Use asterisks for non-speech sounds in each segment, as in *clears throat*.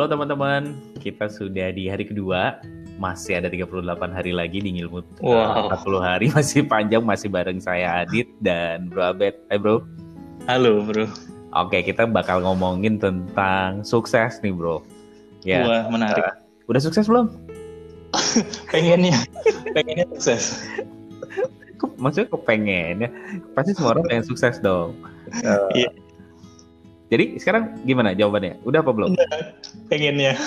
Halo teman-teman, kita sudah di hari kedua. Masih ada 38 hari lagi di Ngilmut. Wow. 40 hari *laughs* masih panjang, masih bareng saya Adit dan Bro Abed. Hai bro. Halo bro. Oke, kita bakal ngomongin tentang sukses nih bro. Ya, Wah menarik. udah sukses belum? *laughs* Pengennya, pengennya sukses. Maksudnya kepengen ya? Pasti semua orang pengen sukses dong. Eh, Iya. Jadi sekarang gimana jawabannya? Udah apa belum? Pengennya. *laughs*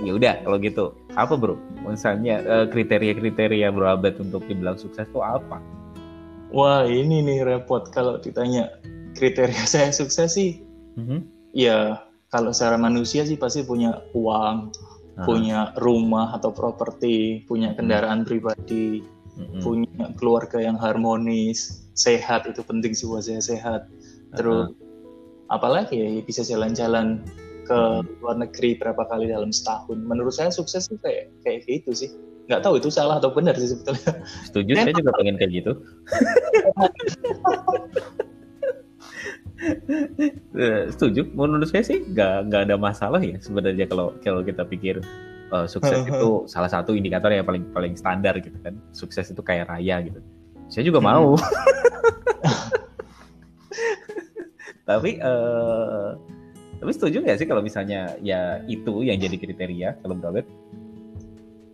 Ya udah kalau gitu. Apa bro? Misalnya eh, kriteria-kriteria Bro Abed untuk dibilang sukses itu apa? Wah ini nih repot kalau ditanya kriteria *laughs* saya sukses sih. Mhm. Ya kalau secara manusia sih pasti punya uang, Ah, punya rumah atau properti, punya kendaraan pribadi, mhm. punya keluarga yang harmonis, sehat itu penting sih buat saya sehat. Terus apalagi ya bisa jalan-jalan ke luar negeri berapa kali dalam setahun. Menurut saya sukses tuh kayak kayak gitu sih. Nggak tahu itu salah atau benar sih sebetulnya. Setuju, saya juga pengen kayak gitu. *laughs* Eh, Setuju, menurut saya sih nggak nggak ada masalah ya sebenarnya kalau kalau kita pikir eh, sukses itu salah satu indikator yang paling paling standar gitu kan. Sukses itu kayak raya gitu. Saya juga mau. *laughs* tapi eh, tapi setuju nggak sih kalau misalnya ya itu yang jadi kriteria kalau Bro Abed?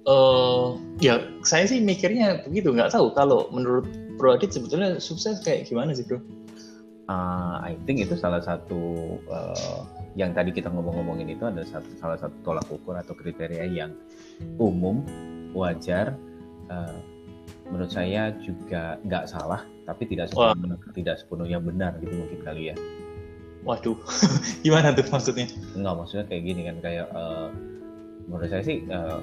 Eh ya saya sih mikirnya begitu. Nggak tahu kalau menurut Bro Adit sebetulnya sukses kayak gimana sih bro? Uh, I think itu salah satu uh, yang tadi kita ngomong-ngomongin itu adalah satu, salah satu tolak ukur atau kriteria yang umum, wajar, uh, menurut saya juga nggak salah, tapi tidak Wah. sepenuhnya, tidak sepenuhnya benar gitu mungkin kali ya. Waduh, *laughs* gimana tuh maksudnya? Nggak maksudnya kayak gini kan kayak uh, menurut saya sih uh,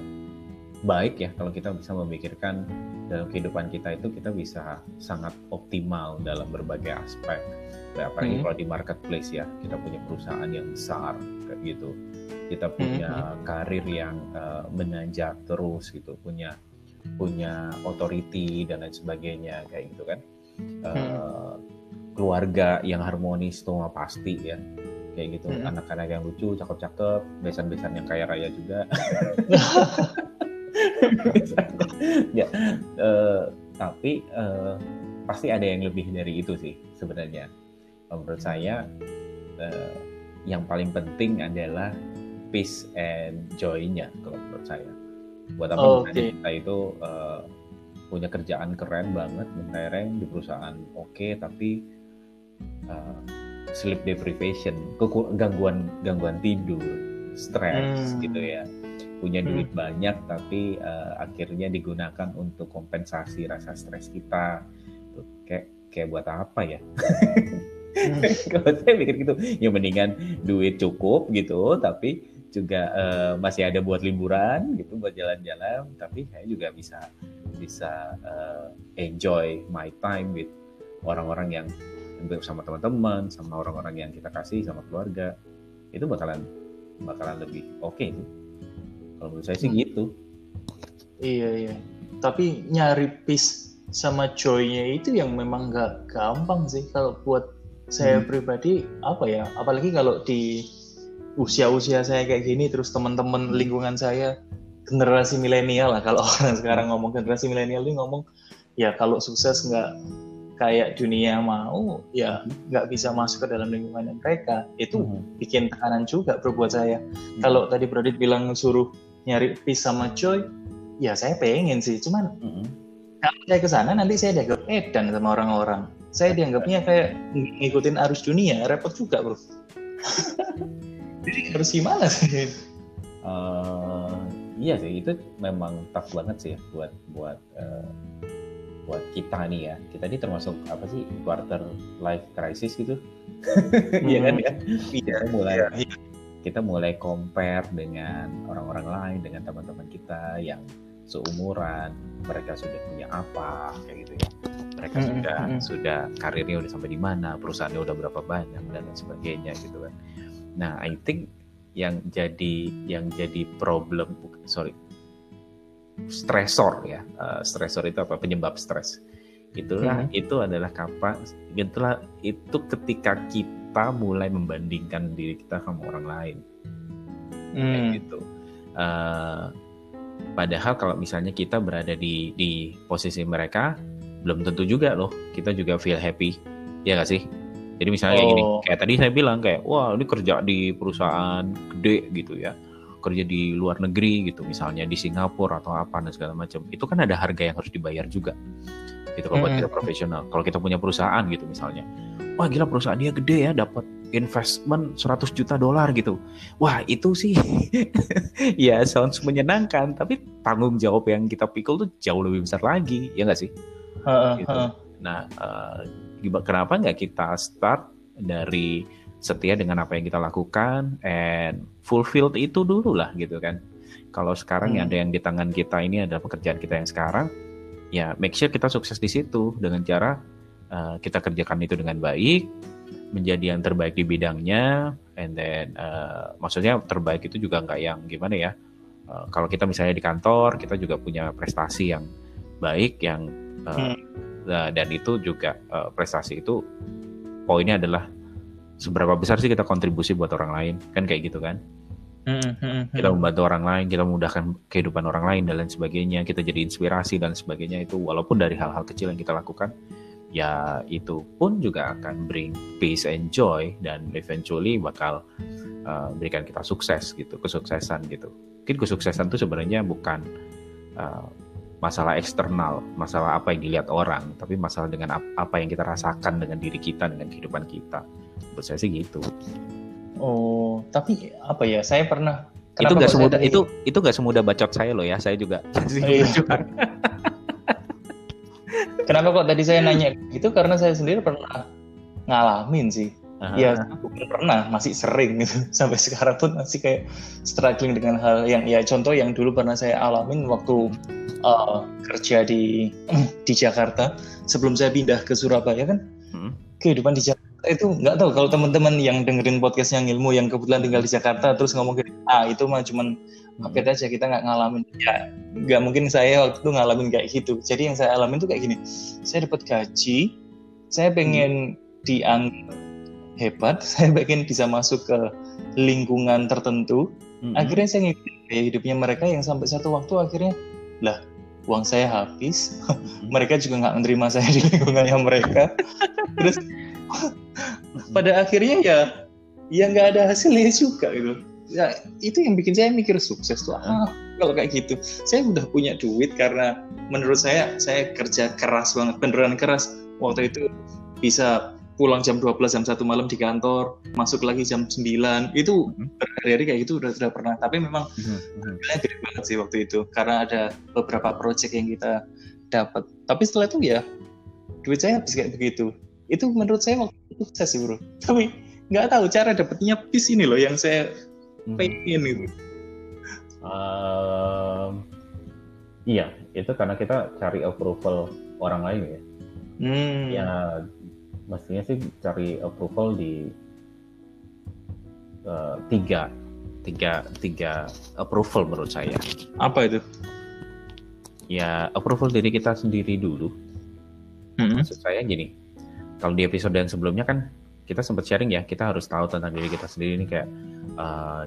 baik ya kalau kita bisa memikirkan dalam kehidupan kita itu kita bisa sangat optimal dalam berbagai aspek. Kayak apalagi Hmm. kalau di marketplace ya kita punya perusahaan yang besar kayak gitu. Kita punya karir yang uh, menanjak terus gitu, punya punya authority dan lain sebagainya kayak gitu kan. Uh, Keluarga yang harmonis itu mah pasti ya kayak gitu. Hmm. Anak-anak yang lucu, cakep-cakep, besan-besan yang kaya raya juga. *laughs* ya, eh, tapi eh, pasti ada yang lebih dari itu sih sebenarnya. Menurut saya eh, yang paling penting adalah peace and joy-nya kalau menurut saya. Buat apa Oh, oke. kita itu eh, punya kerjaan keren banget, mentereng di perusahaan oke, tapi eh, sleep deprivation, gangguan gangguan tidur, stres Hmm. gitu ya punya Hmm. duit banyak tapi eh, akhirnya digunakan untuk kompensasi rasa stres kita Tuh, kayak kayak buat apa ya *laughs* kalau saya mikir gitu ya mendingan duit cukup gitu tapi juga eh, masih ada buat liburan gitu buat jalan-jalan tapi saya juga bisa bisa eh, enjoy my time with orang-orang yang sama teman-teman sama orang-orang yang kita kasih sama keluarga itu bakalan bakalan lebih oke sih kalau menurut saya sih Hmm. gitu Iya iya. Tapi nyari peace sama joy-nya itu yang memang nggak gampang sih kalau buat saya Hmm. pribadi apa ya? Apalagi kalau di usia-usia saya kayak gini terus teman-teman lingkungan saya generasi milenial lah kalau *laughs* orang sekarang ngomong generasi milenial ini ngomong ya kalau sukses nggak kayak dunia mau ya nggak bisa masuk ke dalam lingkungan mereka itu Mhm. bikin tekanan juga bro buat saya Hmm. kalau tadi Brodit bilang suruh nyari peace sama joy, ya saya pengen sih. Cuman Mhm. kalau saya ke sana nanti saya dianggap edan sama orang-orang. Saya dianggapnya kayak ng- ngikutin arus dunia, repot juga bro. *laughs* Jadi harus gimana sih? Eh, iya sih itu memang tough banget sih ya buat buat eh, buat kita nih ya. Kita ini termasuk apa sih quarter life crisis gitu. Iya kan ya? Kita mulai kita mulai compare dengan orang-orang lain dengan teman-teman kita yang seumuran mereka sudah punya apa kayak gitu ya. Mereka Mm-mm, sudah mm-mm. sudah karirnya udah sampai di mana perusahaannya udah berapa banyak dan lain sebagainya gitu kan. Nah I think yang jadi yang jadi problem sorry stresor ya Eh, stresor itu apa penyebab stres itulah Mhm. itu adalah kapan itulah itu ketika kita mulai membandingkan diri kita sama orang lain Hmm. kayak gitu. Eh, padahal kalau misalnya kita berada di di posisi mereka, belum tentu juga loh kita juga feel happy, ya gak sih? Jadi misalnya kayak gini, Oh. kayak tadi saya bilang kayak, wah ini kerja di perusahaan gede gitu ya, kerja di luar negeri gitu, misalnya di Singapura atau apa dan segala macam, itu kan ada harga yang harus dibayar juga, gitu kalau buat Mm-mm. kita profesional. Kalau kita punya perusahaan gitu misalnya, wah gila perusahaan dia gede ya, dapat investment 100 juta dolar gitu. Wah itu sih *laughs* ya sounds menyenangkan, tapi tanggung jawab yang kita pikul tuh jauh lebih besar lagi, ya nggak sih? Heeh, Gitu. heeh. Nah, giba- kenapa nggak kita start dari setia dengan apa yang kita lakukan and fulfilled itu dulu lah gitu kan. Kalau sekarang yang Hmm. ada yang di tangan kita ini adalah pekerjaan kita yang sekarang, ya make sure kita sukses di situ dengan cara eh, kita kerjakan itu dengan baik, menjadi yang terbaik di bidangnya, and then eh, maksudnya terbaik itu juga nggak yang gimana ya. eh, kalau kita misalnya di kantor, kita juga punya prestasi yang baik yang eh, Hmm. Nah, dan itu juga eh, prestasi itu poinnya adalah seberapa besar sih kita kontribusi buat orang lain kan kayak gitu kan? Hmm, hmm, kita hmm. membantu orang lain kita memudahkan kehidupan orang lain dan lain sebagainya kita jadi inspirasi dan sebagainya. Itu walaupun dari hal-hal kecil yang kita lakukan ya itu pun juga akan bring peace and joy dan eventually bakal uh, berikan kita sukses gitu kesuksesan gitu. Mungkin kesuksesan itu sebenarnya bukan uh, masalah eksternal masalah apa yang dilihat orang tapi masalah dengan ap- apa yang kita rasakan dengan diri kita dengan kehidupan kita menurut saya sih gitu Oh, tapi apa ya? Saya pernah itu nggak saya semudah itu itu nggak semudah bacot saya loh ya saya juga masih *laughs* Iya. Kenapa kok tadi saya nanya gitu? Karena saya sendiri pernah ngalamin sih. Aha. Ya bukan pernah, masih sering gitu. *laughs* Sampai sekarang pun masih kayak struggling dengan hal yang ya contoh yang dulu pernah saya alamin waktu uh, kerja di *clears throat* di Jakarta sebelum saya pindah ke Surabaya kan Hmm. kehidupan di Jakarta itu nggak tahu kalau teman-teman yang dengerin podcast yang ilmu yang kebetulan tinggal di Jakarta terus ngomong gini, ah itu mah cuman kaget aja kita nggak ngalamin. Ya nggak mungkin saya waktu itu ngalamin kayak gitu. Jadi yang saya alamin tuh kayak gini saya dapat gaji saya pengen dianggap hebat *laughs* saya pengen bisa masuk ke lingkungan tertentu. Mm-mm. akhirnya saya ngikutin gaya hidupnya mereka yang sampai satu waktu akhirnya lah uang saya habis. Mm-mm. *laughs* mereka juga nggak menerima saya di lingkungannya mereka. *laughs* Terus pada akhirnya ya ya nggak ada hasilnya juga gitu. Ya itu yang bikin saya mikir sukses tuh ah kalau kayak gitu saya udah punya duit karena menurut saya saya kerja keras banget beneran keras. Waktu itu bisa pulang jam 12 jam satu malam di kantor masuk lagi jam 9 itu Mhm. berhari-hari kayak gitu udah, udah pernah. Tapi memang hasilnya gede banget sih waktu itu karena ada beberapa project yang kita dapat. Tapi setelah itu ya duit saya habis kayak begitu itu menurut saya waktu itu sukses sih bro tapi nggak tahu cara dapetnya peace ini loh yang saya Mhm. pengen gitu Ehm, iya, itu karena kita cari approval orang lain ya. hmm. Ya, mestinya sih cari approval di eh, tiga, tiga, tiga approval menurut saya. apa itu Ya, approval diri kita sendiri dulu. Hmm. Maksud saya gini, kalau di episode yang sebelumnya kan kita sempat sharing ya, kita harus tahu tentang diri kita sendiri ini kayak eh,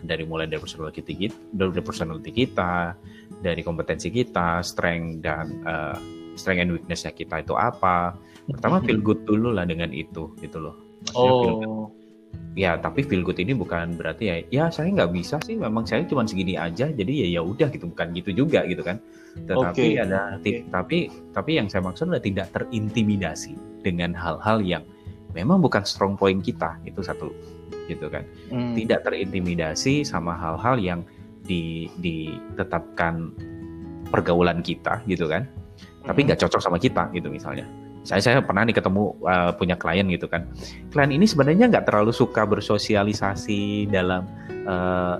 dari mulai dari personality kita, dari personality kita, dari kompetensi kita, strength dan eh, strength and weakness-nya kita itu apa. Pertama feel good dulu lah dengan itu, gitu loh. Maksudnya feel good. oh Ya, tapi feel good ini bukan berarti ya, ya saya nggak bisa sih, memang saya cuma segini aja, jadi ya ya udah gitu, bukan gitu juga gitu kan. Tetapi Oke, ada, ti- tapi tapi yang saya maksud adalah tidak terintimidasi dengan hal-hal yang memang bukan strong point kita, itu satu, gitu kan. Hmm. Tidak terintimidasi sama hal-hal yang di ditetapkan pergaulan kita, gitu kan. Tapi Hmm. nggak cocok sama kita, gitu misalnya. Saya saya pernah nih ketemu uh, punya klien gitu kan. Klien ini sebenarnya nggak terlalu suka bersosialisasi dalam uh,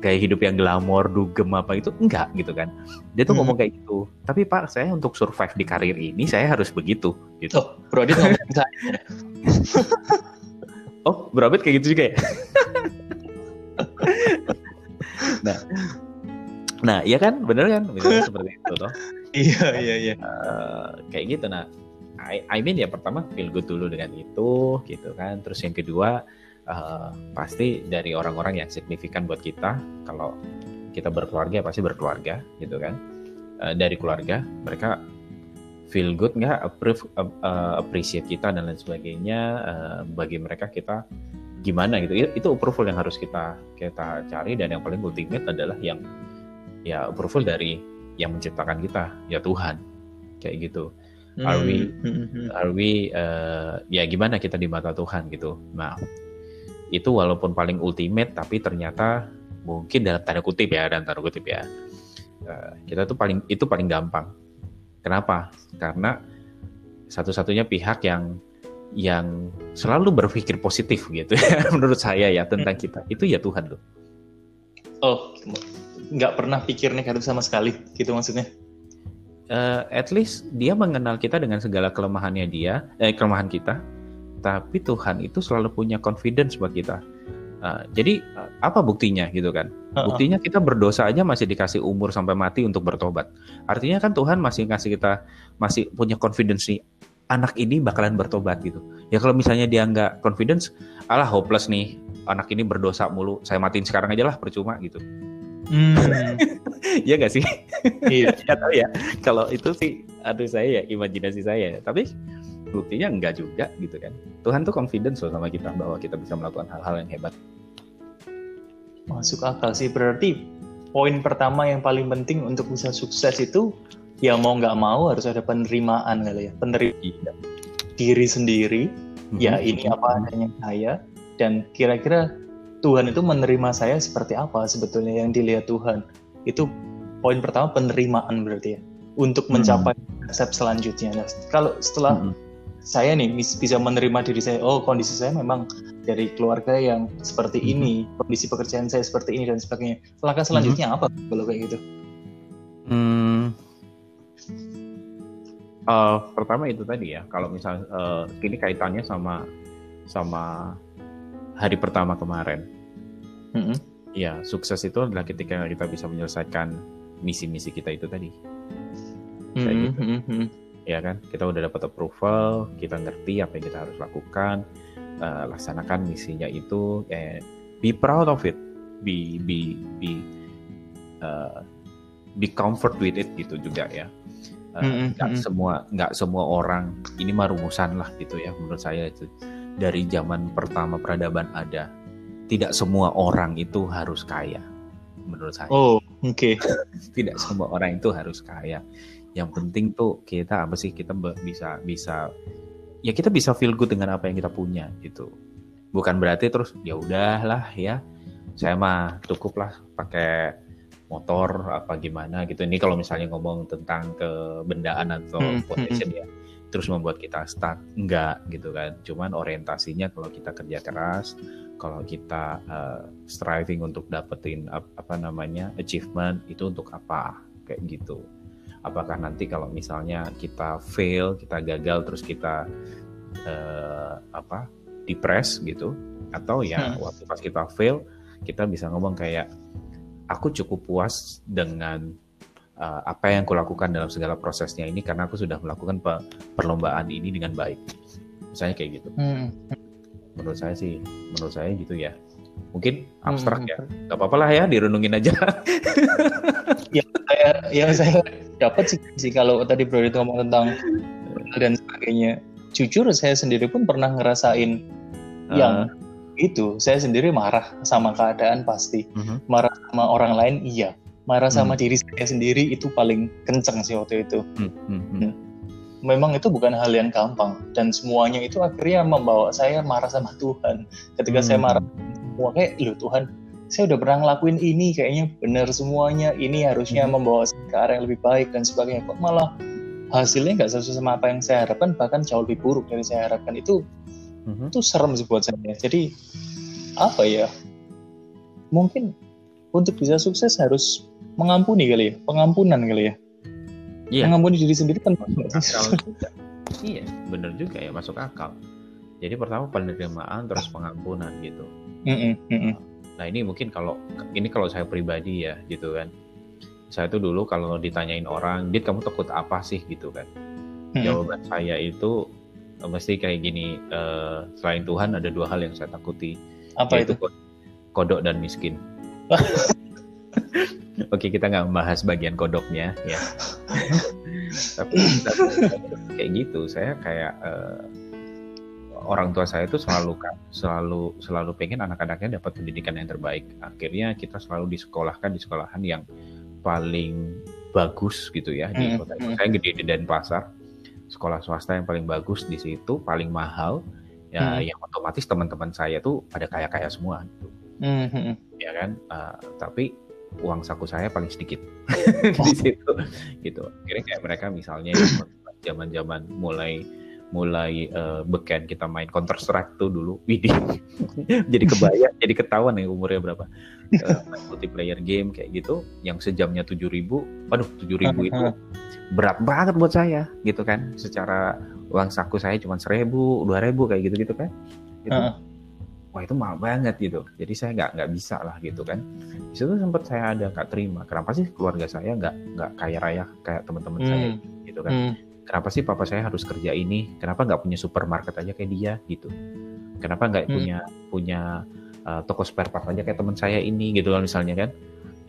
gaya hidup yang glamor, dugem apa itu enggak gitu kan. Dia tuh Hmm. ngomong kayak gitu. Tapi Pak, saya untuk survive di karir ini saya harus begitu gitu. *laughs* oh bro Adit ngomongin saya Oh, Bro kayak gitu juga ya? *laughs* nah, nah, iya kan, bener kan, misalnya seperti itu toh. iya iya iya Eh, kayak gitu. Nah, I, I mean ya pertama feel good dulu dengan itu gitu kan terus yang kedua uh, pasti dari orang-orang yang signifikan buat kita kalau kita berkeluarga pasti berkeluarga gitu kan? Uh, dari keluarga mereka feel good nggak approve uh, appreciate kita dan lain sebagainya? Uh, bagi mereka kita gimana gitu? Itu approval yang harus kita kita cari dan yang paling ultimate adalah yang ya approval dari yang menciptakan kita ya Tuhan. Kayak gitu. Are we hmm. are we uh, ya gimana kita di mata Tuhan gitu? Nah itu walaupun paling ultimate tapi ternyata mungkin dalam tanda kutip ya dan tanda kutip ya. Uh, kita tuh paling itu paling gampang. Kenapa? Karena satu-satunya pihak yang yang selalu berpikir positif gitu ya *laughs* menurut saya ya tentang kita. Itu ya Tuhan loh. Oh, nggak pernah pikir negatif sama sekali gitu maksudnya? Uh, at least dia mengenal kita dengan segala kelemahannya dia, eh, kelemahan kita, tapi Tuhan itu selalu punya confidence buat kita. Uh, jadi uh, apa buktinya gitu kan? Buktinya kita berdosa aja masih dikasih umur sampai mati untuk bertobat. Artinya kan Tuhan masih ngasih kita masih punya confidence nih anak ini bakalan bertobat gitu. Ya kalau misalnya dia nggak confidence, alah hopeless nih, anak ini berdosa mulu, saya matiin sekarang aja lah percuma gitu. Hmm. *laughs* ya nggak sih? Iya. *laughs* ya tahu ya. Kalau itu sih, aduh saya ya imajinasi saya. Tapi buktinya enggak juga gitu kan. Tuhan tuh confidence loh sama kita bahwa kita bisa melakukan hal-hal yang hebat. Masuk akal sih. Berarti poin pertama yang paling penting untuk bisa sukses itu ya mau nggak mau harus ada penerimaan kali ya penerimaan iya. diri sendiri mm-hmm. ya ini apa adanya saya dan kira-kira Tuhan itu menerima saya seperti apa sebetulnya yang dilihat Tuhan itu poin pertama penerimaan berarti ya untuk mm-hmm. mencapai step selanjutnya nah, kalau setelah mm-hmm. Saya nih bisa menerima diri saya oh kondisi saya memang dari keluarga yang seperti mm-hmm. ini kondisi pekerjaan saya seperti ini dan sebagainya langkah selanjutnya mm-hmm. apa kalau kayak gitu hmm Uh, pertama itu tadi ya, kalau misal uh, ini kaitannya sama sama hari pertama kemarin. Mm-hmm. Ya, sukses itu adalah ketika kita bisa menyelesaikan misi-misi kita itu tadi. Kayak. Ya kan, kita udah dapat approval, kita ngerti apa yang kita harus lakukan, uh, laksanakan misinya itu, eh, be proud of it, be be be uh, be comfort with it gitu juga ya. Nggak mm -hmm. semua nggak semua orang ini mah rumusan lah gitu ya menurut saya itu. Dari zaman pertama peradaban ada tidak semua orang itu harus kaya menurut saya. Oh oke. Okay. *laughs* tidak semua orang itu harus kaya yang penting tuh kita apa sih kita bisa bisa ya kita bisa feel good dengan apa yang kita punya gitu bukan berarti terus ya udahlah ya saya mah cukup lah pakai motor apa gimana gitu. Ini kalau misalnya ngomong tentang kebendaan atau hmm, hmm possession hmm. ya, terus membuat kita stuck enggak gitu kan. Cuman orientasinya kalau kita kerja keras, kalau kita uh, striving untuk dapetin apa namanya achievement itu untuk apa kayak gitu. Apakah nanti kalau misalnya kita fail, kita gagal terus kita uh, apa depres gitu atau ya hmm. waktu pas kita fail kita bisa ngomong kayak aku cukup puas dengan uh, apa yang kulakukan dalam segala prosesnya ini karena aku sudah melakukan pe perlombaan ini dengan baik. Misalnya kayak gitu. Hmm. Menurut saya sih, menurut saya gitu ya. Mungkin abstrak hmm. ya, Gak apa-apa lah ya, direnungin aja. *laughs* ya, saya, yang saya dapat sih, sih kalau tadi Bro itu ngomong tentang dan sebagainya. Jujur saya sendiri pun pernah ngerasain uh. yang itu saya sendiri marah sama keadaan pasti uh-huh. marah sama orang lain iya marah sama uh-huh. diri saya sendiri itu paling kenceng sih waktu itu uh-huh. memang itu bukan hal yang gampang dan semuanya itu akhirnya membawa saya marah sama Tuhan ketika saya marah semua kayak lu Tuhan saya udah pernah ngelakuin ini kayaknya benar semuanya. Ini harusnya uh-huh. membawa ke arah yang lebih baik dan sebagainya. Kok malah hasilnya nggak sesuai sama apa yang saya harapkan bahkan jauh lebih buruk dari saya harapkan. Itu hmm itu serem sih buat saya. Jadi apa ya? Mungkin untuk bisa sukses harus mengampuni kali ya pengampunan kali ya. Iya. mengampuni diri sendiri kan *laughs* iya bener juga ya masuk akal. Jadi pertama penerimaan terus pengampunan gitu. Mm-hmm. Mm-hmm. Nah ini mungkin kalau ini kalau saya pribadi ya gitu kan saya tuh dulu kalau ditanyain orang dit kamu takut apa sih gitu kan Hmm. jawaban saya itu eh, mesti kayak gini. eh, selain Tuhan ada dua hal yang saya takuti, Apa yaitu itu? ko- kodok dan miskin. *laughs* Oke, kita nggak membahas bagian kodoknya ya. *laughs* tapi, tapi kayak gitu, saya kayak eh, orang tua saya itu selalu ka- selalu selalu pengen anak-anaknya dapat pendidikan yang terbaik. Akhirnya kita selalu disekolahkan di sekolahan yang paling bagus gitu ya di kota hmm. saya gede di Denpasar. Sekolah swasta yang paling bagus di situ, paling mahal. Ya, Hmm. yang otomatis teman-teman saya tuh pada kaya-kaya semua gitu Hmm, hmm, ya kan Eh, tapi uang saku saya paling sedikit *laughs* *laughs* di situ gitu kira kayak mereka misalnya zaman zaman mulai mulai eh, beken kita main Counter Strike tuh dulu. *laughs* Widih. Jadi kebayang jadi ketahuan nih umurnya berapa. Main multiplayer game kayak gitu yang sejamnya 7000 ribu waduh 7000 ribu itu berat banget buat saya gitu kan. Secara uang saku saya cuma seribu dua ribu kayak gitu gitu kan. Itu Heeh. wah itu mahal banget gitu. Jadi saya nggak nggak bisa lah gitu kan. Di situ sempat saya ada nggak terima. Kenapa sih keluarga saya nggak nggak kaya raya kayak teman-teman saya Hmm, gitu kan? Hmm. Kenapa sih papa saya harus kerja ini? Kenapa nggak punya supermarket aja kayak dia? Gitu. Kenapa nggak Hmm. punya punya uh, toko spare part aja kayak teman saya ini? Gitu kan misalnya kan.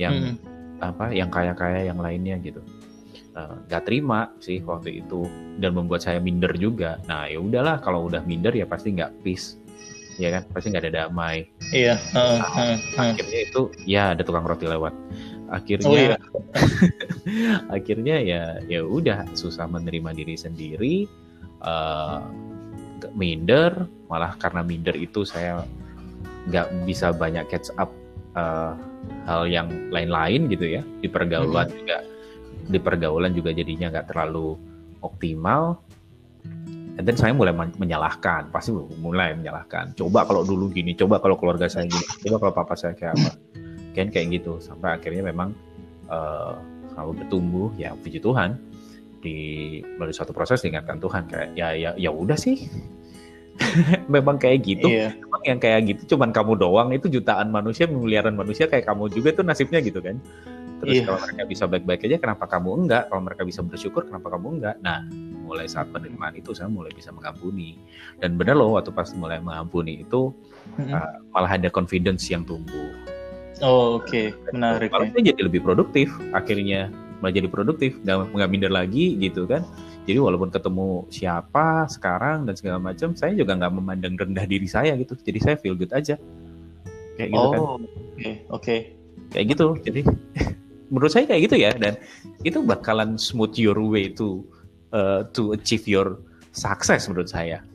Yang Hmm. apa yang kaya-kaya yang lainnya gitu. Eh, nggak terima sih waktu itu dan membuat saya minder juga. Nah ya udahlah kalau udah minder ya pasti nggak peace. Ya kan? Pasti nggak ada damai. Iya. heeh, heeh, heeh. akhirnya itu ya ada tukang roti lewat Oh akhirnya iya. *laughs* akhirnya ya ya udah susah menerima diri sendiri nggak minder. Malah karena minder itu saya nggak bisa banyak catch up eh, hal yang lain-lain gitu ya. Di pergaulan juga di pergaulan juga jadinya nggak terlalu optimal. Dan saya mulai men- menyalahkan. Pasti mulai menyalahkan. Coba kalau dulu gini coba kalau keluarga saya gini coba kalau papa saya kayak apa kan kayak gitu. Sampai akhirnya memang eh, selalu bertumbuh ya puji Tuhan di melalui suatu proses diingatkan Tuhan kayak ya ya ya udah sih. *laughs* Memang kayak gitu. Iya. memang yang kayak gitu cuman kamu doang. Itu jutaan manusia miliaran manusia kayak kamu juga tuh nasibnya gitu kan. Terus Iya. kalau mereka bisa baik-baik aja kenapa kamu enggak? Kalau mereka bisa bersyukur kenapa kamu enggak? Nah mulai saat penerimaan itu saya mulai bisa mengampuni. Dan benar loh waktu pas mulai mengampuni itu Mm-mm. uh, malah ada confidence yang tumbuh Oh, oke. Menarik malah ya. jadi lebih produktif akhirnya malah jadi produktif nggak nggak minder lagi gitu kan jadi walaupun ketemu siapa sekarang dan segala macam saya juga nggak memandang rendah diri saya gitu jadi saya feel good aja kayak gitu kan Oh, oke. Oke. kayak gitu jadi *laughs* menurut saya kayak gitu ya dan itu bakalan smooth your way to uh, to achieve your success menurut saya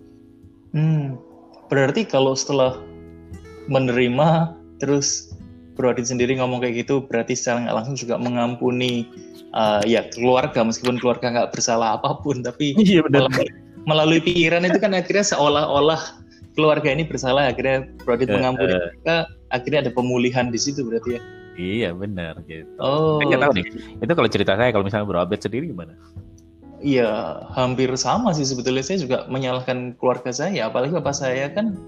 Hmm. Berarti kalau setelah menerima terus Bro Adit sendiri ngomong kayak gitu berarti secara nggak langsung juga mengampuni uh, ya keluarga. Meskipun keluarga nggak bersalah apa pun tapi *laughs* iya melalui, melalui pikiran itu kan akhirnya seolah-olah keluarga ini bersalah. Akhirnya Bro Adit Eh, mengampuni mereka akhirnya ada pemulihan di situ berarti ya? Iya benar gitu. Oh. Nggak tahu nih itu kalau cerita saya kalau misalnya Bro Abed sendiri gimana? Iya, hampir sama sih sebetulnya. Saya juga menyalahkan keluarga saya, apalagi bapak saya kan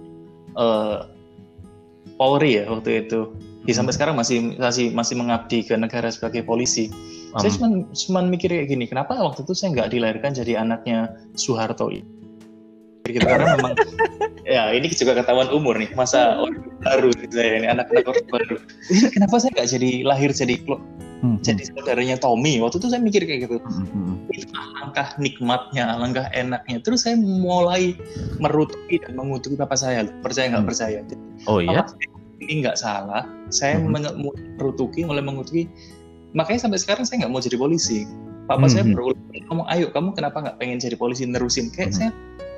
eh Polri ya waktu itu. Ya, sampai sekarang masih masih masih mengabdi ke negara sebagai polisi. Saya Um, cuma cuma mikir kayak gini, kenapa waktu itu saya nggak dilahirkan jadi anaknya Soeharto? Gitu karena memang *laughs* ya ini juga ketahuan umur nih, masa orde baru nih saya ini anak-anak baru. kenapa saya nggak jadi lahir jadi hmm, jadi saudaranya Tommy? Waktu itu saya mikir kayak gitu hmm, hmm, itu alangkah nikmatnya, alangkah enaknya. Terus saya mulai merutuki dan mengutuki bapak saya, percaya nggak Hmm. percaya. oh iya saya ini nggak salah. Saya mulai merutuki, mulai mengutuki. Makanya sampai sekarang saya nggak mau jadi polisi. Papa saya Mhm. berulang ngomong, ayo kamu kenapa nggak pengen jadi polisi nerusin? Kayak Mhm. saya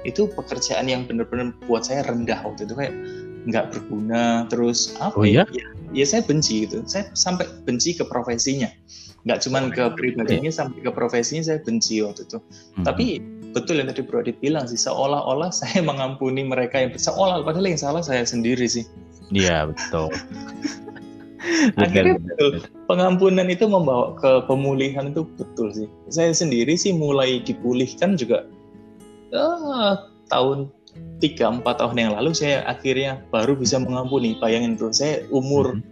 itu pekerjaan yang benar-benar buat saya rendah waktu itu kayak nggak berguna. Terus apa? Oh iya? ya? Ya saya benci gitu. Saya sampai benci ke profesinya. Nggak cuman ke pribadinya, sampai ke profesinya saya benci waktu itu. Hmm, Tapi betul yang tadi Bro Adit bilang sih, seolah-olah *laughs* saya mengampuni mereka yang seolah padahal yang salah saya sendiri sih. iya betul *laughs* Akhirnya betul. Pengampunan itu membawa ke pemulihan itu betul sih. Saya sendiri sih mulai dipulihkan juga ah, tahun 3-4 tahun yang lalu saya akhirnya baru bisa mengampuni. Bayangin bro, saya umur Mhm.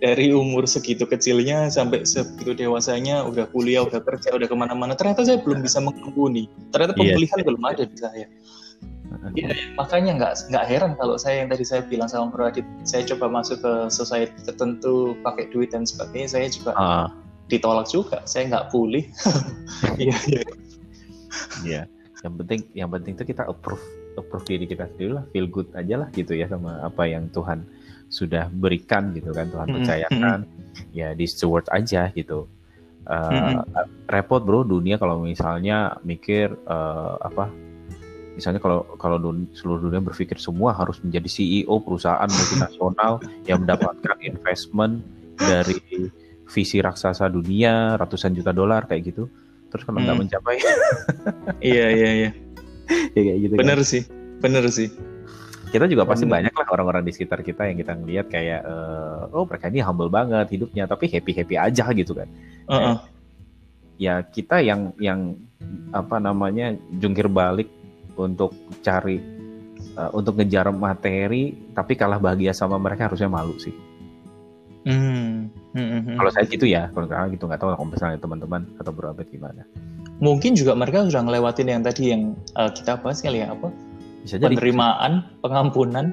dari umur segitu kecilnya sampai segitu dewasanya udah kuliah udah kerja udah ke mana-mana ternyata saya belum bisa mengampuni ternyata Iya. pemulihan belum ada di saya Iya, makanya nggak nggak heran kalau saya yang tadi saya bilang sama Bro Adit, saya coba masuk ke society tertentu pakai duit dan sebagainya, saya juga Ah, ditolak juga, saya nggak pulih. *laughs* Iya, iya. Iya. Yang penting yang penting itu kita approve approve diri kita sendiri lah, feel good aja lah gitu ya sama apa yang Tuhan sudah berikan gitu kan, Tuhan percayakan. Ya di steward aja gitu. Uh, repot bro dunia kalau misalnya mikir uh, apa misalnya kalau kalau dun- seluruh dunia berpikir semua harus menjadi CEO perusahaan multinasional *laughs* yang mendapatkan investment dari visi raksasa dunia ratusan juta dolar kayak gitu terus kalau nggak Hmm. mencapai Iya, iya, iya. *laughs* ya kayak gitu kan. Bener sih, bener sih. kita juga pasti Bener. banyak lah orang-orang di sekitar kita yang kita ngelihat kayak eh, oh mereka ini humble banget hidupnya tapi happy happy aja gitu kan Heeh. ya kita yang yang apa namanya jungkir balik untuk cari eh, untuk ngejar materi tapi kalah bahagia sama mereka harusnya malu sih Hmm. Hmm, hmm. kalau saya gitu ya kalau gitu nggak tahu kalau misalnya teman-teman atau berabad gimana Mungkin juga mereka sudah ngelewatin yang tadi yang uh, kita bahas kali ya apa? bisa jadi Penerimaan, pengampunan,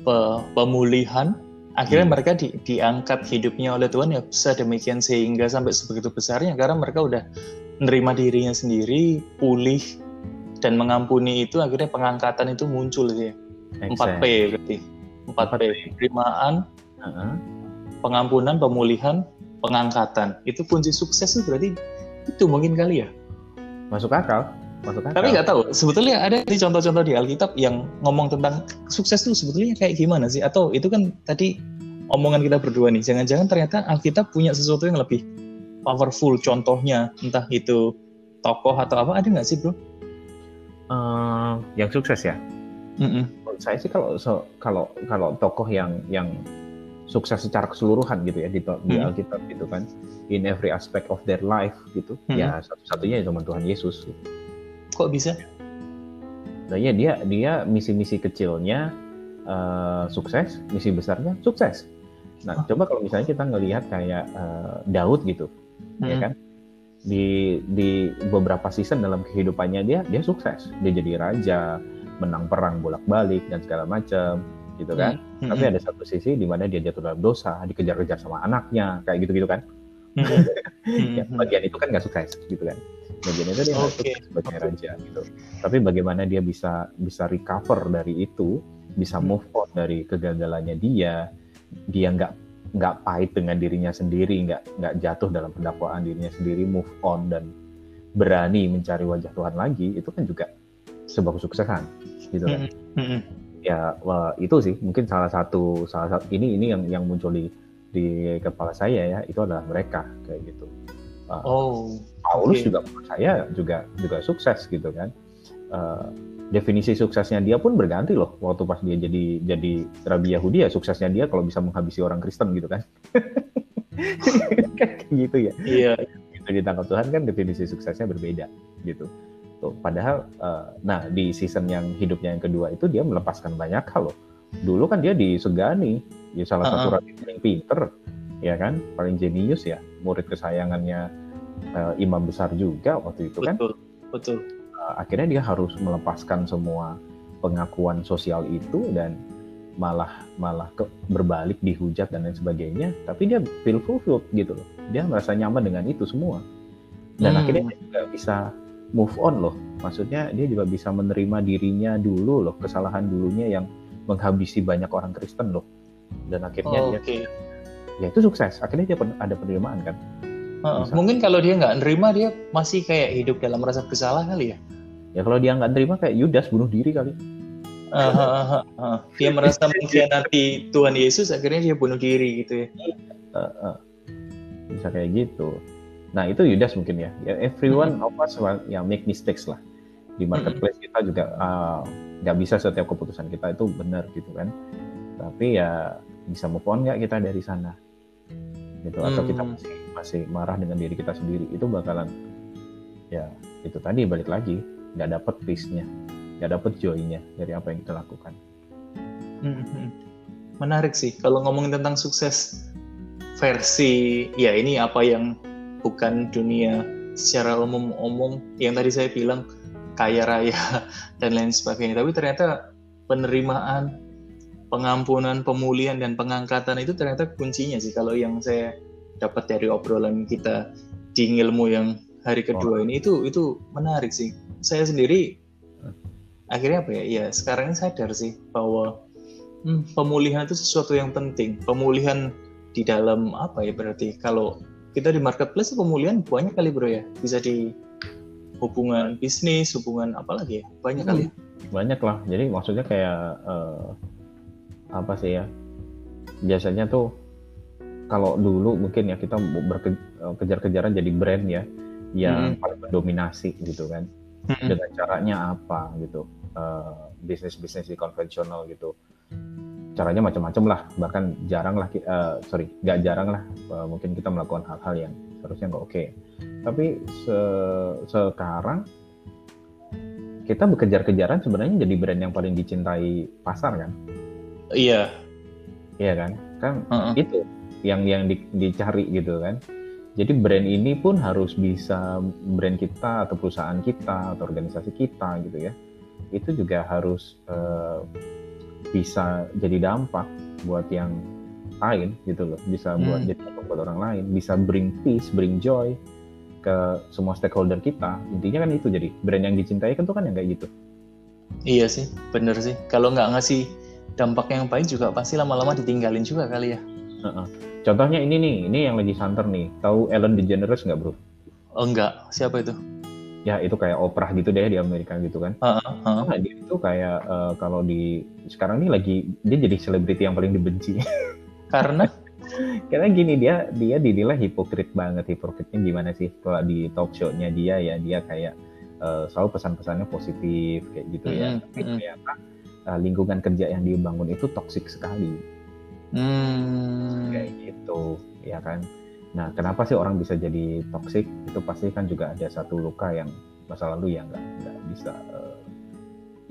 pe- pemulihan. Akhirnya Iya. mereka di- diangkat hidupnya oleh Tuhan ya sedemikian sehingga sampai sebegitu besarnya karena mereka udah menerima dirinya sendiri, pulih dan mengampuni itu akhirnya pengangkatan itu muncul gitu ya. 4P berarti. 4P. Penerimaan, Heeh. pengampunan, pemulihan, pengangkatan. Itu kunci sukses itu berarti itu mungkin kali ya. masuk akal masuk akal Tapi nggak tahu, sebetulnya ada di contoh-contoh di Alkitab yang ngomong tentang sukses itu sebetulnya kayak gimana sih? Atau itu kan tadi omongan kita berdua nih, jangan-jangan ternyata Alkitab punya sesuatu yang lebih powerful contohnya, entah itu tokoh atau apa, ada nggak sih bro? Eh, yang sukses ya Mm-mm. menurut saya sih kalau so- kalau kalau tokoh yang yang sukses secara keseluruhan gitu ya di, di Hmm. Alkitab gitu kan in every aspect of their life gitu Hmm. ya satu-satunya ya cuma Tuhan Yesus gitu. Kok bisa? Nah ya dia dia misi-misi kecilnya eh, sukses, misi besarnya sukses. Nah Oh. coba kalau misalnya kita ngelihat kayak eh, Daud gitu ya Mm. kan di di beberapa season dalam kehidupannya dia dia sukses dia jadi raja menang perang bolak-balik dan segala macam gitu kan Mm. tapi ada satu sisi di mana dia jatuh dalam dosa dikejar-kejar sama anaknya kayak gitu-gitu kan Mm. *laughs* ya, *laughs* bagian itu kan nggak sukses gitu kan bagian itu dia Oke. sukses sebagai raja gitu tapi bagaimana dia bisa bisa recover dari itu bisa Hmm. move on dari kegagalannya dia dia nggak nggak pahit dengan dirinya sendiri nggak nggak jatuh dalam pendakwaan dirinya sendiri move on dan berani mencari wajah Tuhan lagi itu kan juga sebuah kesuksesan gitu kan Mm-mm. Ya wah, itu sih mungkin salah satu salah satu ini ini yang yang muncul di di kepala saya ya itu adalah mereka kayak gitu Uh, Oh, Paulus oke. juga menurut saya juga juga sukses gitu kan Uh, definisi suksesnya dia pun berganti loh waktu pas dia jadi jadi rabi Yahudi ya suksesnya dia kalau bisa menghabisi orang Kristen gitu kan *laughs* kayak gitu ya iya. gitu ditangkap Tuhan kan definisi suksesnya berbeda gitu. Tuh, padahal eh, nah di season yang hidupnya yang kedua itu dia melepaskan banyak hal loh. Dulu kan dia disegani, dia salah satu Uh-uh. rabi paling pinter, ya kan, paling jenius ya, murid kesayangannya eh, imam besar juga waktu itu kan. Betul, betul. Eh, akhirnya dia harus melepaskan semua pengakuan sosial itu dan malah malah ke, berbalik dihujat dan lain sebagainya tapi dia feel fulfilled gitu loh dia merasa nyaman dengan itu semua dan Hmm. akhirnya dia juga bisa move on loh maksudnya dia juga bisa menerima dirinya dulu loh kesalahan dulunya yang menghabisi banyak orang Kristen loh dan akhirnya Oh, dia Oke. ya itu sukses akhirnya dia ada penerimaan kan Heeh. Bisa. Mungkin kalau dia nggak nerima dia masih kayak hidup dalam rasa bersalah kali ya. ya kalau dia nggak terima kayak Yudas bunuh diri kali ah, ah, ah, ah. Dia merasa mengkhianati Tuhan Yesus, akhirnya dia bunuh diri gitu ya. Eh, eh. bisa kayak gitu. Nah itu Yudas mungkin ya. ya everyone of us well, ya make mistakes lah di marketplace kita juga ah, nggak bisa setiap keputusan kita itu benar gitu kan. Tapi ya bisa move on nggak kita dari sana gitu atau kita Hmm. masih masih marah dengan diri kita sendiri itu bakalan ya itu tadi balik lagi nggak dapet peace-nya nggak dapet joy-nya dari apa yang kita lakukan. Hmm, hmm. Menarik sih kalau ngomongin tentang sukses versi ya ini apa yang bukan dunia secara umum omong yang tadi saya bilang kaya raya *laughs* dan lain sebagainya. Tapi ternyata penerimaan pengampunan pemulihan dan pengangkatan itu ternyata kuncinya sih. Kalau yang saya dapat dari obrolan kita di ilmu yang hari kedua oh. ini itu itu menarik sih. Saya sendiri akhirnya apa ya? Ya sekarang ini sadar sih bahwa hmm, pemulihan itu sesuatu yang penting. Pemulihan di dalam apa ya berarti? Kalau kita di marketplace pemulihan banyak kali bro ya. Bisa di hubungan bisnis hubungan apa lagi ya? Banyak hmm, kali ya? banyak lah. Jadi maksudnya kayak uh, apa sih ya? Biasanya tuh kalau dulu mungkin ya kita berkejar-kejaran jadi brand ya yang hmm. paling mendominasi gitu kan. Hmm. dengan caranya apa gitu. Uh, bisnis bisnis di konvensional gitu caranya macam-macam lah. Bahkan jarang lah uh, sorry nggak jarang lah uh, mungkin kita melakukan hal-hal yang seharusnya nggak oke. Okay. tapi se sekarang kita bekejar-kejaran sebenarnya jadi brand yang paling dicintai pasar kan? Iya. Iya kan? Kan uh -uh. itu yang yang di, dicari gitu kan. Jadi brand ini pun harus bisa brand kita atau perusahaan kita atau organisasi kita gitu ya. Itu juga harus uh, bisa jadi dampak buat yang lain gitu loh. Bisa hmm. buat jadi dampak buat orang lain. Bisa bring peace bring joy ke semua stakeholder kita. Intinya kan itu jadi brand yang dicintai kan tuh kan yang kayak gitu. Iya sih bener sih. Kalau nggak ngasih dampak yang baik juga pasti lama-lama ditinggalin juga kali ya. Uh-uh. contohnya ini nih ini yang lagi santer nih. Tahu Ellen DeGeneres nggak bro? Oh, enggak siapa itu ya itu kayak Oprah gitu deh di Amerika gitu kan. Uh, uh, Nah, dia itu kayak uh, kalau di sekarang ini lagi dia jadi selebriti yang paling dibenci. Karena *laughs* karena gini dia dia dinilai hipokrit banget hipokritnya gimana sih kalau di talk show-nya dia ya dia kayak uh, selalu pesan-pesannya positif kayak gitu mm -hmm. ya tapi ternyata uh, lingkungan kerja yang dibangun itu toksik sekali mm. kayak gitu ya kan Nah, kenapa sih orang bisa jadi toxic? Itu pasti kan juga ada satu luka yang masa lalu yang nggak nggak bisa, uh,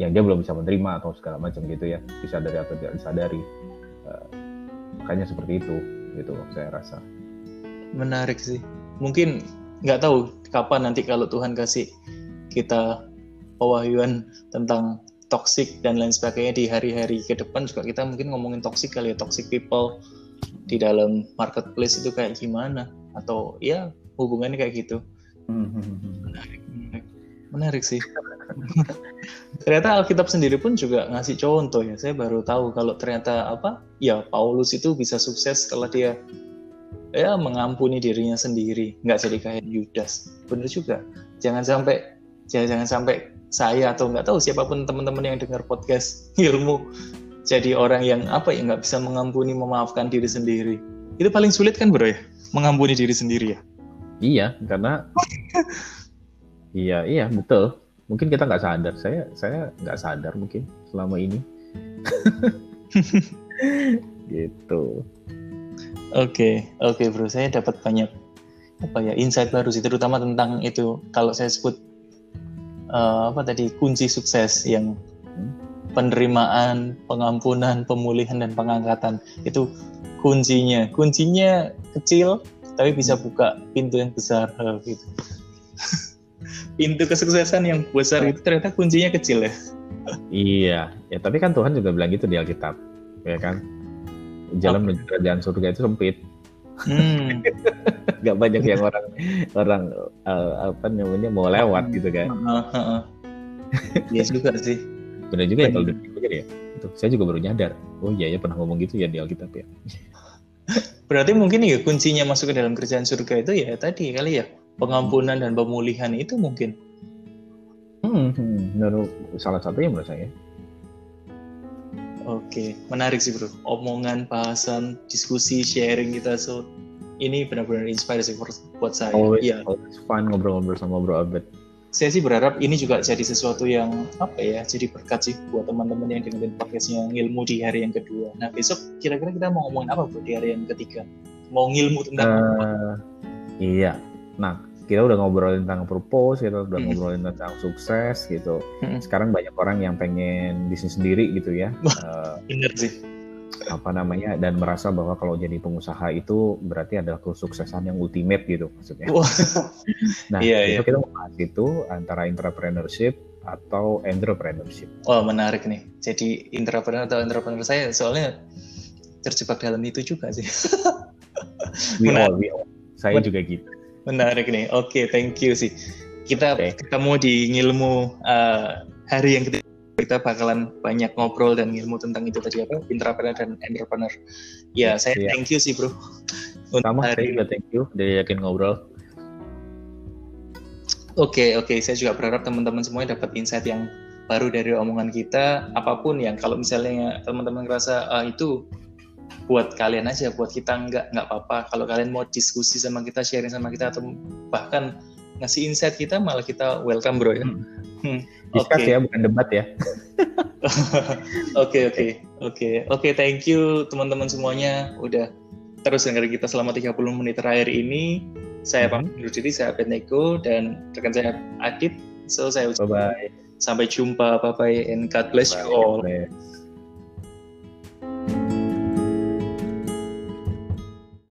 yang dia belum bisa menerima atau segala macam gitu ya, disadari atau tidak disadari. Uh, makanya seperti itu, gitu saya rasa. Menarik sih. Mungkin nggak tahu kapan nanti kalau Tuhan kasih kita pewahyuan tentang toxic dan lain sebagainya di hari-hari ke depan juga kita mungkin ngomongin toxic kali ya toxic people di dalam marketplace itu kayak gimana? Atau ya hubungannya kayak gitu. Menarik menarik, menarik sih. *laughs* Ternyata Alkitab sendiri pun juga ngasih contoh ya. Saya baru tahu kalau ternyata apa? Ya Paulus itu bisa sukses setelah dia ya mengampuni dirinya sendiri. Nggak jadi kayak Yudas. Bener juga. Jangan sampai jangan jangan sampai saya atau nggak tahu siapa pun teman-teman yang dengar podcast *laughs* ilmu jadi orang yang apa ya nggak bisa mengampuni memaafkan diri sendiri. Itu paling sulit kan bro ya? Mengampuni diri sendiri ya? Iya karena *laughs* iya iya betul. Mungkin kita nggak sadar. Saya saya nggak sadar mungkin selama ini. *laughs* Gitu. Oke okay, oke okay, bro. Saya dapat banyak apa ya insight baru sih terutama tentang itu. Kalau saya sebut uh, apa tadi kunci sukses yang penerimaan, pengampunan, pemulihan dan pengangkatan itu kuncinya. Kuncinya kecil tapi bisa buka pintu yang besar gitu. *laughs* pintu kesuksesan yang besar itu ternyata kuncinya kecil ya. iya, ya tapi kan Tuhan juga bilang gitu di Alkitab, ya kan? Jalan menuju kerajaan surga itu sempit. Hmm. *laughs* Gak banyak yang orang orang uh, apa namanya mau lewat gitu kan. Iya juga sih benar juga ya kalau dipikir ya. Itu saya juga baru nyadar. Oh iya ya pernah ngomong gitu ya di Alkitab ya. *laughs* Berarti mungkin ya kuncinya masuk ke dalam kerjaan surga itu ya tadi kali ya. Pengampunan dan pemulihan itu mungkin. Hmm, hmm. Salah satunya menurut saya. Oke, menarik sih bro. Omongan, bahasan, diskusi, sharing kita so ini benar-benar inspirasi buat saya. Always, yeah. always fun ngobrol-ngobrol sama Bro Abed saya sih berharap ini juga jadi sesuatu yang apa ya jadi berkat sih buat teman-teman yang dengerin podcastnya ilmu di hari yang kedua nah besok kira-kira kita mau ngomongin apa bro di hari yang ketiga mau ngilmu tentang uh, apa? iya nah kita udah ngobrolin tentang purpose kita udah hmm. ngobrolin tentang sukses gitu hmm. sekarang banyak orang yang pengen bisnis sendiri gitu ya uh, bener sih apa namanya dan merasa bahwa kalau jadi pengusaha itu berarti adalah kesuksesan yang ultimate gitu maksudnya. *laughs* nah, iya, itu iya. kita membahas itu antara entrepreneurship atau entrepreneurship. Oh, menarik nih. Jadi entrepreneur atau entrepreneur saya soalnya terjebak dalam itu juga sih. *laughs* We Menarik. all, we all. Saya Men- juga gitu. Menarik nih. Oke, thank you sih. Kita Oke. ketemu di ngilmu uh, hari yang ketiga. Kita bakalan banyak ngobrol dan ilmu tentang itu tadi apa? Intrapreneur dan entrepreneur. Ya, saya Iya. thank you sih, Bro. Untuk Sama saya hari juga thank you udah yakin ngobrol. Oke, oke. Saya juga berharap teman-teman semuanya dapat insight yang baru dari omongan kita. Apa pun yang kalau misalnya teman-teman ngerasa ah, itu buat kalian aja, buat kita enggak, enggak apa-apa. Kalau kalian mau diskusi sama kita, sharing sama kita, atau bahkan ngasih insight kita, malah kita welcome, bro ya. Hmm. Hmm, Discuss Oke. ya, bukan debat ya. *laughs* Oke, oke, oke, oke. Thank you teman-teman semuanya udah terus dengerin kita selama 30 menit terakhir ini. Saya pamit undur diri, saya Abednego dan rekan saya Adit. So saya ucapkan Bye bye. sampai jumpa, bye bye, and God bless you all. Bless.